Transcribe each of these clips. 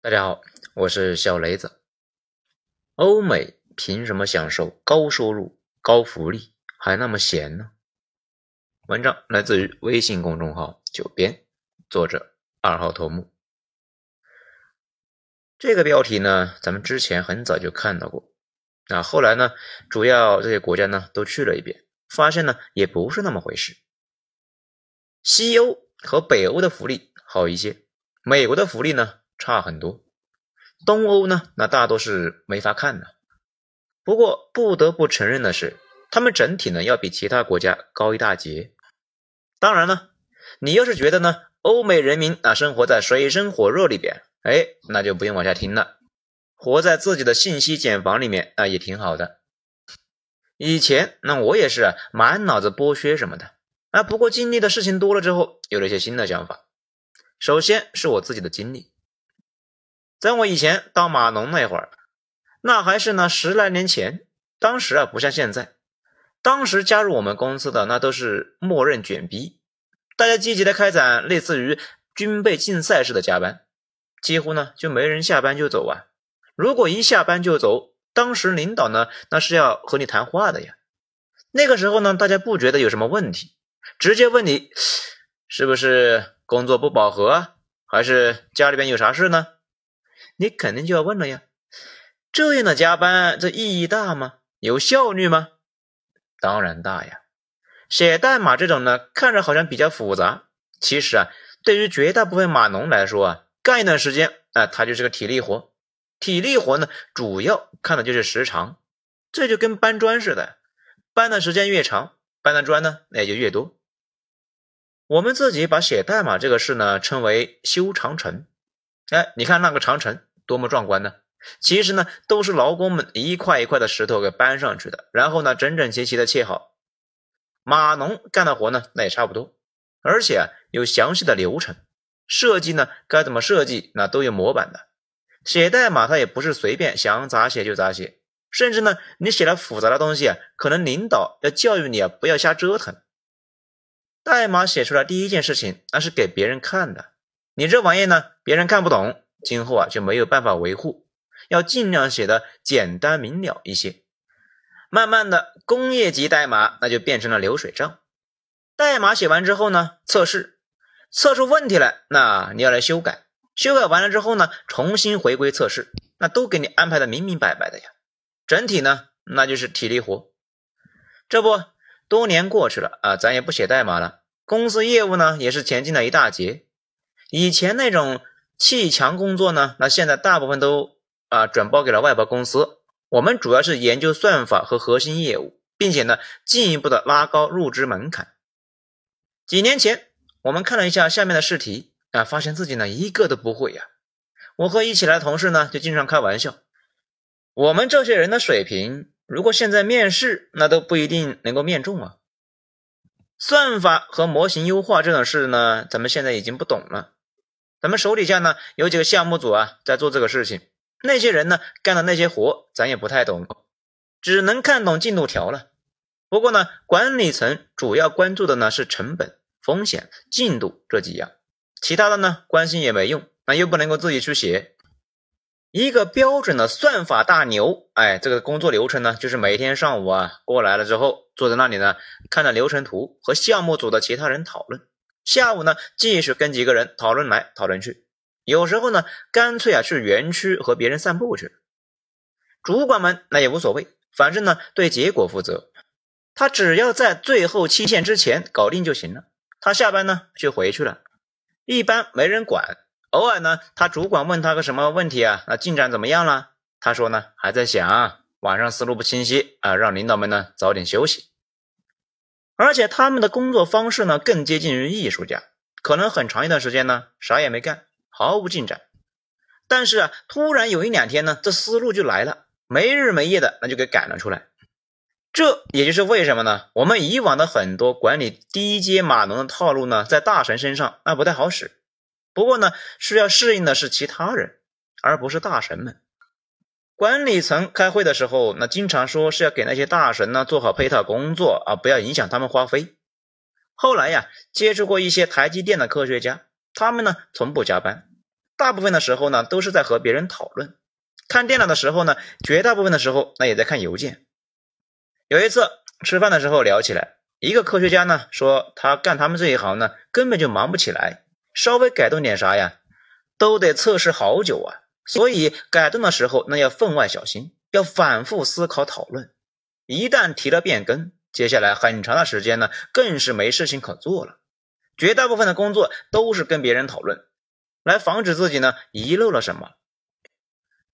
大家好，我是小雷子。欧美凭什么享受高收入、高福利，还那么闲呢？文章来自于微信公众号“九编”，作者二号头目。这个标题呢，咱们之前很早就看到过。啊，后来呢，主要这些国家呢都去了一遍，发现呢也不是那么回事。西欧和北欧的福利好一些，美国的福利呢？差很多，东欧呢，那大多是没法看的。不过不得不承认的是，他们整体呢要比其他国家高一大截。当然了，你要是觉得呢，欧美人民啊生活在水深火热里边，哎，那就不用往下听了，活在自己的信息茧房里面啊也挺好的。以前那我也是啊，满脑子剥削什么的啊。不过经历的事情多了之后，有了一些新的想法。首先是我自己的经历。在我以前当码农那会儿，那还是呢十来年前。当时啊，不像现在，当时加入我们公司的那都是默认卷逼，大家积极的开展类似于军备竞赛式的加班，几乎呢就没人下班就走啊。如果一下班就走，当时领导呢那是要和你谈话的呀。那个时候呢，大家不觉得有什么问题，直接问你是不是工作不饱和，还是家里边有啥事呢？你肯定就要问了呀，这样的加班，这意义大吗？有效率吗？当然大呀。写代码这种呢，看着好像比较复杂，其实啊，对于绝大部分码农来说啊，干一段时间啊，它就是个体力活。体力活呢，主要看的就是时长，这就跟搬砖似的，搬的时间越长，搬的砖呢那也就越多。我们自己把写代码这个事呢，称为修长城。哎，你看那个长城。多么壮观呢！其实呢，都是劳工们一块一块的石头给搬上去的，然后呢，整整齐齐的砌好。码农干的活呢，那也差不多，而且啊，有详细的流程设计呢，该怎么设计，那都有模板的。写代码，它也不是随便想咋写就咋写，甚至呢，你写了复杂的东西啊，可能领导要教育你啊，不要瞎折腾。代码写出来第一件事情，那是给别人看的，你这玩意呢，别人看不懂。今后啊就没有办法维护，要尽量写的简单明了一些。慢慢的，工业级代码那就变成了流水账。代码写完之后呢，测试，测出问题来，那你要来修改，修改完了之后呢，重新回归测试，那都给你安排的明明白白的呀。整体呢，那就是体力活。这不，多年过去了啊，咱也不写代码了，公司业务呢也是前进了一大截。以前那种。砌墙工作呢，那现在大部分都啊转包给了外包公司。我们主要是研究算法和核心业务，并且呢进一步的拉高入职门槛。几年前我们看了一下下面的试题啊，发现自己呢一个都不会呀。我和一起来同事呢就经常开玩笑，我们这些人的水平，如果现在面试，那都不一定能够面中啊。算法和模型优化这种事呢，咱们现在已经不懂了。咱们手底下呢有几个项目组啊在做这个事情，那些人呢干的那些活咱也不太懂，只能看懂进度条了。不过呢，管理层主要关注的呢是成本、风险、进度这几样，其他的呢关心也没用，那又不能够自己去写。一个标准的算法大牛，哎，这个工作流程呢就是每天上午啊过来了之后，坐在那里呢看着流程图和项目组的其他人讨论。下午呢，继续跟几个人讨论来讨论去，有时候呢，干脆啊去园区和别人散步去。主管们那也无所谓，反正呢对结果负责，他只要在最后期限之前搞定就行了。他下班呢就回去了，一般没人管。偶尔呢，他主管问他个什么问题啊，那进展怎么样了？他说呢还在想，晚上思路不清晰啊，让领导们呢早点休息。而且他们的工作方式呢，更接近于艺术家，可能很长一段时间呢，啥也没干，毫无进展。但是啊，突然有一两天呢，这思路就来了，没日没夜的那就给赶了出来。这也就是为什么呢？我们以往的很多管理低阶码农的套路呢，在大神身上那不太好使。不过呢，需要适应的是其他人，而不是大神们。管理层开会的时候，那经常说是要给那些大神呢做好配套工作啊，不要影响他们花飞。后来呀，接触过一些台积电的科学家，他们呢从不加班，大部分的时候呢都是在和别人讨论；看电脑的时候呢，绝大部分的时候那也在看邮件。有一次吃饭的时候聊起来，一个科学家呢说他干他们这一行呢根本就忙不起来，稍微改动点啥呀，都得测试好久啊，所以改动的时候那要分外小心，要反复思考讨论。一旦提了变更，接下来很长的时间呢更是没事情可做了，绝大部分的工作都是跟别人讨论，来防止自己呢遗漏了什么。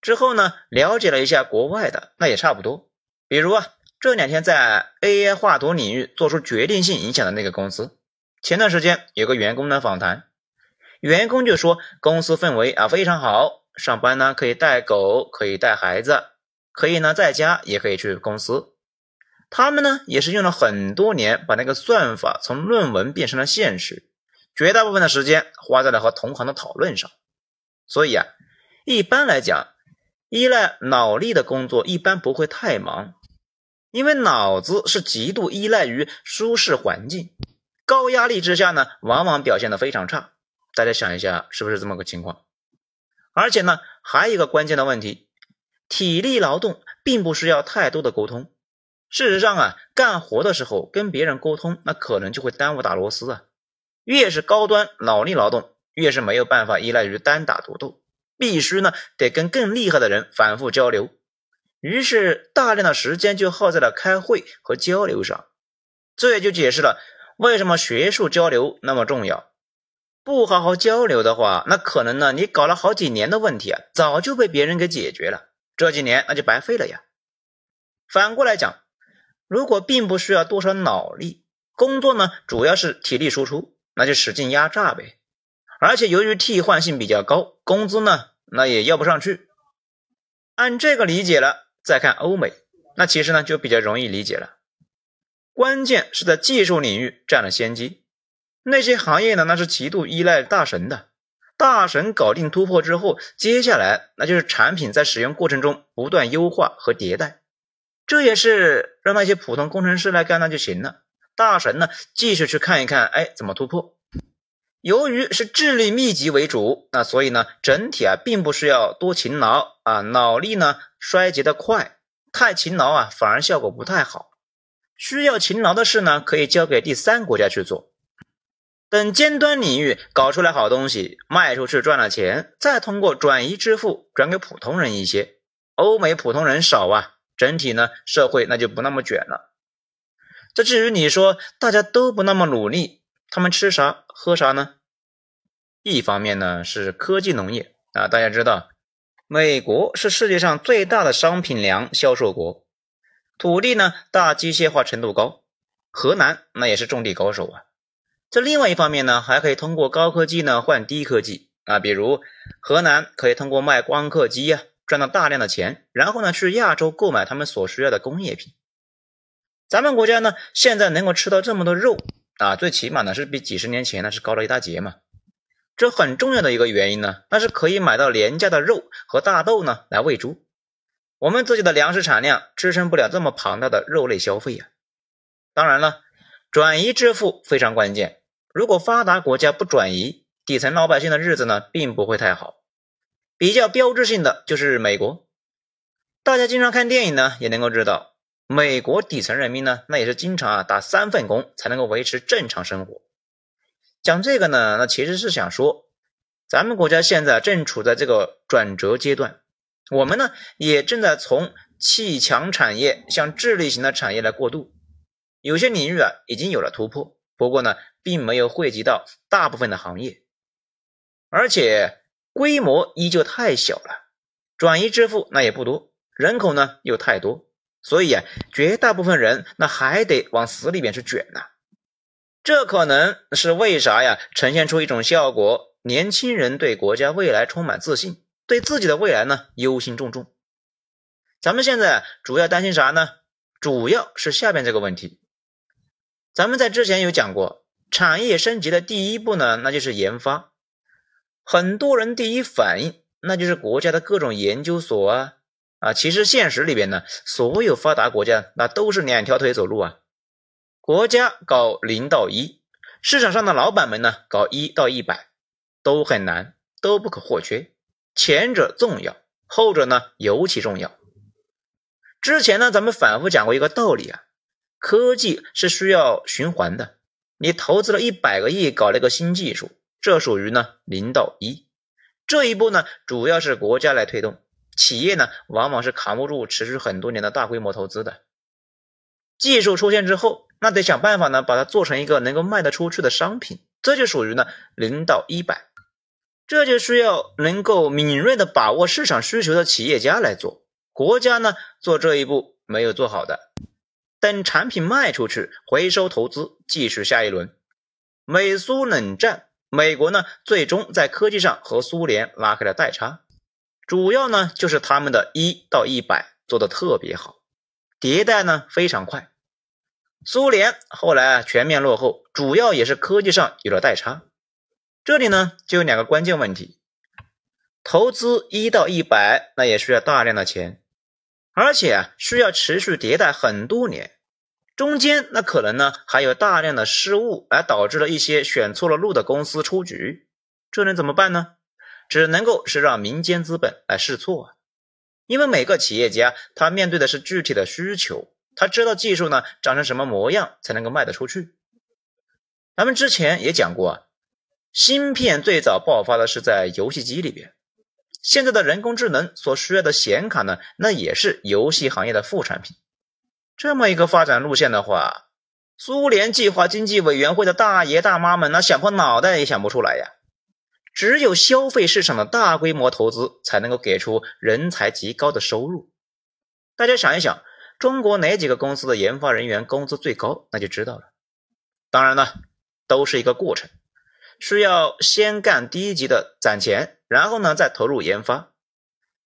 之后呢了解了一下国外的，那也差不多，比如啊。这两天在 AI 画图领域做出决定性影响的那个公司，前段时间有个员工的访谈，员工就说公司氛围啊非常好，上班呢可以带狗，可以带孩子，可以呢在家也可以去公司。他们呢也是用了很多年把那个算法从论文变成了现实，绝大部分的时间花在了和同行的讨论上。所以啊，一般来讲，依赖脑力的工作一般不会太忙。因为脑子是极度依赖于舒适环境，高压力之下呢，往往表现的非常差。大家想一下，是不是这么个情况？而且呢，还有一个关键的问题，体力劳动并不需要太多的沟通。事实上啊，干活的时候跟别人沟通，那可能就会耽误打螺丝啊。越是高端脑力劳动，越是没有办法依赖于单打独斗，必须呢得跟更厉害的人反复交流。于是，大量的时间就耗在了开会和交流上，这也就解释了为什么学术交流那么重要。不好好交流的话，那可能呢，你搞了好几年的问题啊，早就被别人给解决了，这几年那就白费了呀。反过来讲，如果并不需要多少脑力，工作呢主要是体力输出，那就使劲压榨呗。而且由于替换性比较高，工资呢那也要不上去。按这个理解了。再看欧美，那其实呢就比较容易理解了。关键是在技术领域占了先机，那些行业呢那是极度依赖大神的。大神搞定突破之后，接下来那就是产品在使用过程中不断优化和迭代。这也是让那些普通工程师来干那就行了。大神呢继续去看一看，哎，怎么突破？由于是智力密集为主，那所以呢整体啊并不需要多勤劳啊，脑力呢。衰竭的快，太勤劳啊，反而效果不太好。需要勤劳的事呢，可以交给第三国家去做。等尖端领域搞出来好东西，卖出去赚了钱，再通过转移支付转给普通人一些。欧美普通人少啊，整体呢社会那就不那么卷了。这至于你说大家都不那么努力，他们吃啥喝啥呢？一方面呢是科技农业啊，大家知道。美国是世界上最大的商品粮销售国，土地呢大机械化程度高，河南那也是种地高手啊。这另外一方面呢，还可以通过高科技呢换低科技啊，比如河南可以通过卖光刻机呀赚到大量的钱，然后呢去亚洲购买他们所需要的工业品。咱们国家呢现在能够吃到这么多肉啊，最起码呢是比几十年前呢是高了一大截嘛。这很重要的一个原因呢，那是可以买到廉价的肉和大豆呢来喂猪。我们自己的粮食产量支撑不了这么庞大的肉类消费呀。当然了，转移支付非常关键。如果发达国家不转移，底层老百姓的日子呢并不会太好。比较标志性的就是美国，大家经常看电影呢也能够知道，美国底层人民呢那也是经常啊打三份工才能够维持正常生活。讲这个呢，那其实是想说，咱们国家现在正处在这个转折阶段，我们呢也正在从砌墙产业向智力型的产业来过渡，有些领域啊已经有了突破，不过呢并没有惠及到大部分的行业，而且规模依旧太小了，转移支付那也不多，人口呢又太多，所以啊绝大部分人那还得往死里边去卷呐。这可能是为啥呀？呈现出一种效果：年轻人对国家未来充满自信，对自己的未来呢忧心忡忡。咱们现在主要担心啥呢？主要是下边这个问题。咱们在之前有讲过，产业升级的第一步呢，那就是研发。很多人第一反应那就是国家的各种研究所啊啊，其实现实里边呢，所有发达国家那都是两条腿走路啊。国家搞零到一，市场上的老板们呢搞一到一百，都很难，都不可或缺，前者重要，后者呢尤其重要。之前呢，咱们反复讲过一个道理啊，科技是需要循环的。你投资了一百个亿搞了一个新技术，这属于呢零到一。这一步呢，主要是国家来推动，企业呢往往是扛不住持续很多年的大规模投资的。技术出现之后，那得想办法呢把它做成一个能够卖得出去的商品，这就属于呢零到一百。这就需要能够敏锐的把握市场需求的企业家来做。国家呢做这一步没有做好的，等产品卖出去，回收投资，继续下一轮。美苏冷战，美国呢最终在科技上和苏联拉开了代差，主要呢就是他们的一到一百做的特别好，迭代呢非常快。苏联后来啊全面落后，主要也是科技上有了代差。这里呢就有两个关键问题：投资一到一百，那也需要大量的钱。而且啊，需要持续迭代很多年，中间那可能呢还有大量的失误，而导致了一些选错了路的公司出局，这能怎么办呢？只能够是让民间资本来试错啊，因为每个企业家他面对的是具体的需求，他知道技术呢长成什么模样才能够卖得出去。咱们之前也讲过啊，芯片最早爆发的是在游戏机里边。现在的人工智能所需要的显卡呢，那也是游戏行业的副产品。这么一个发展路线的话，苏联计划经济委员会的大爷大妈们那想破脑袋也想不出来呀。只有消费市场的大规模投资，才能够给出人才极高的收入。大家想一想，中国哪几个公司的研发人员工资最高，那就知道了。当然了，都是一个过程。需要先干低级的攒钱，然后呢再投入研发。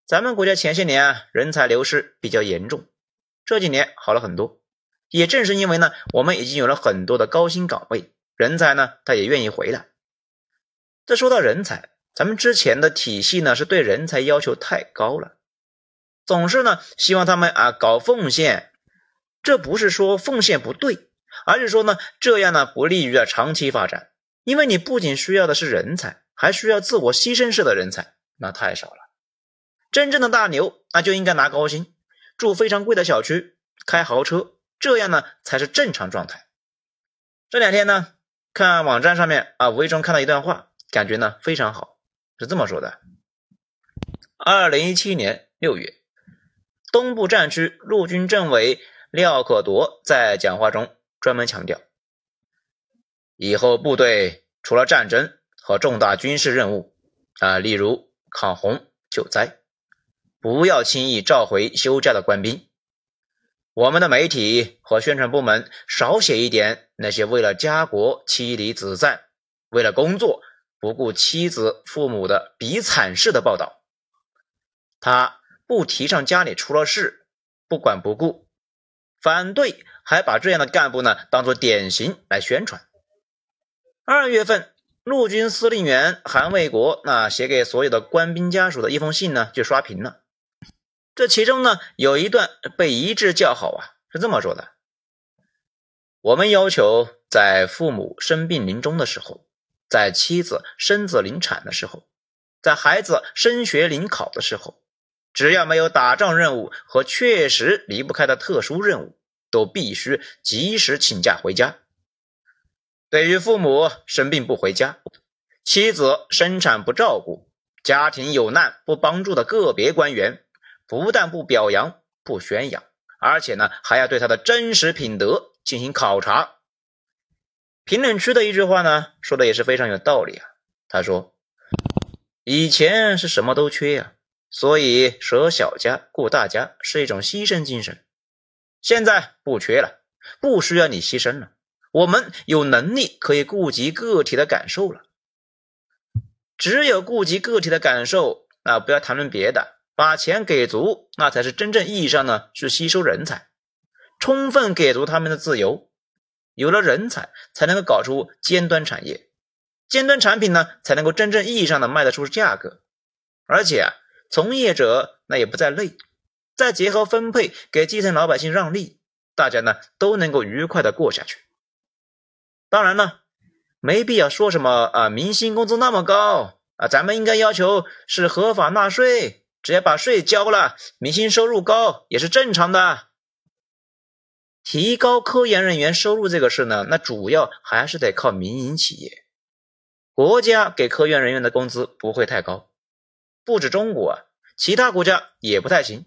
咱们国家前些年啊人才流失比较严重，这几年好了很多。也正是因为呢我们已经有了很多的高薪岗位，人才呢他也愿意回来。这说到人才，咱们之前的体系呢是对人才要求太高了，总是呢希望他们啊搞奉献。这不是说奉献不对，而是说呢这样呢不利于啊长期发展。因为你不仅需要的是人才，还需要自我牺牲式的人才，那太少了。真正的大牛，那就应该拿高薪，住非常贵的小区，开豪车，这样呢才是正常状态。这两天呢，看网站上面啊，无意中看到一段话，感觉呢非常好，是这么说的：二零一七年六月，东部战区陆军政委廖可铎在讲话中专门强调。以后部队除了战争和重大军事任务，啊，例如抗洪救灾，不要轻易召回休假的官兵。我们的媒体和宣传部门少写一点那些为了家国妻离子散、为了工作不顾妻子父母的比惨事的报道。他不提倡家里出了事不管不顾，反对还把这样的干部呢当做典型来宣传。二月份，陆军司令员韩卫国那写给所有的官兵家属的一封信呢，就刷屏了。这其中呢，有一段被一致叫好啊，是这么说的：我们要求在父母生病临终的时候，在妻子生子临产的时候，在孩子升学临考的时候，只要没有打仗任务和确实离不开的特殊任务，都必须及时请假回家。对于父母生病不回家、妻子生产不照顾、家庭有难不帮助的个别官员，不但不表扬、不宣扬，而且呢，还要对他的真实品德进行考察。评论区的一句话呢，说的也是非常有道理啊。他说：“以前是什么都缺呀，所以舍小家顾大家是一种牺牲精神。现在不缺了，不需要你牺牲了。”我们有能力可以顾及个体的感受了，只有顾及个体的感受啊，不要谈论别的，把钱给足，那才是真正意义上呢去吸收人才，充分给足他们的自由，有了人才才能够搞出尖端产业，尖端产品呢才能够真正意义上的卖得出价格，而且啊，从业者那也不再累，再结合分配给基层老百姓让利，大家呢都能够愉快的过下去。当然了，没必要说什么啊，明星工资那么高，啊，咱们应该要求是合法纳税，只要把税交了，明星收入高也是正常的。提高科研人员收入这个事呢，那主要还是得靠民营企业，国家给科研人员的工资不会太高，不止中国啊，其他国家也不太行，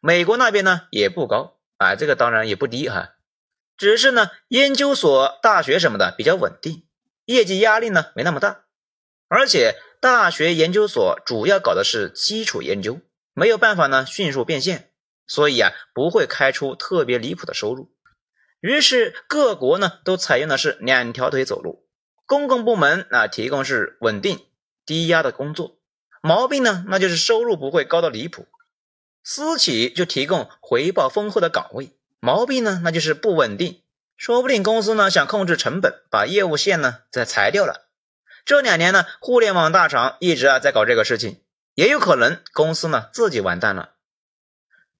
美国那边呢也不高啊，这个当然也不低哈，只是呢研究所、大学什么的比较稳定，业绩压力呢没那么大，而且大学研究所主要搞的是基础研究，没有办法呢迅速变现。所以啊，不会开出特别离谱的收入。于是各国呢都采用的是两条腿走路。公共部门啊提供是稳定低压的工作，毛病呢那就是收入不会高到离谱。私企就提供回报丰厚的岗位，毛病呢那就是不稳定，说不定公司呢想控制成本，把业务线呢再裁掉了。这两年呢，互联网大厂一直啊在搞这个事情，也有可能公司呢自己完蛋了。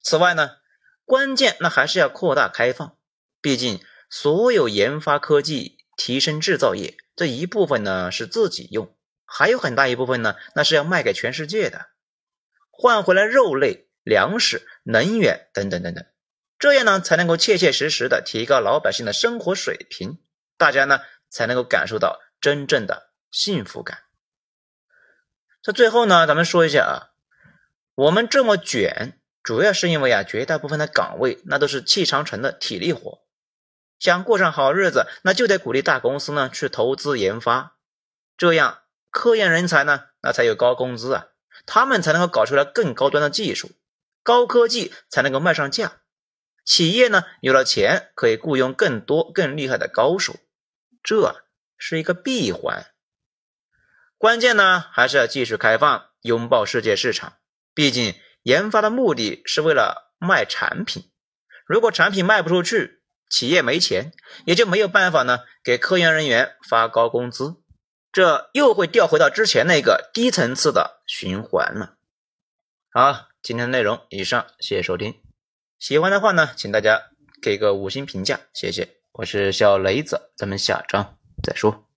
此外呢，关键那还是要扩大开放。毕竟，所有研发科技提升制造业这一部分呢是自己用，还有很大一部分呢那是要卖给全世界的，换回来肉类、粮食、能源等等等等，这样呢才能够切切实实的提高老百姓的生活水平，大家呢才能够感受到真正的幸福感。这最后呢，咱们说一下啊，我们这么卷。主要是因为啊，绝大部分的岗位那都是气长城的体力活，想过上好日子，那就得鼓励大公司呢去投资研发，这样科研人才呢那才有高工资啊，他们才能够搞出来更高端的技术，高科技才能够卖上价，企业呢有了钱可以雇佣更多更厉害的高手，这是一个闭环。关键呢还是要继续开放，拥抱世界市场，毕竟。研发的目的是为了卖产品，如果产品卖不出去，企业没钱，也就没有办法呢给科研人员发高工资，这又会调回到之前那个低层次的循环了。好，今天的内容以上，谢谢收听。喜欢的话呢，请大家给个五星评价，谢谢。我是小雷子，咱们下章再说。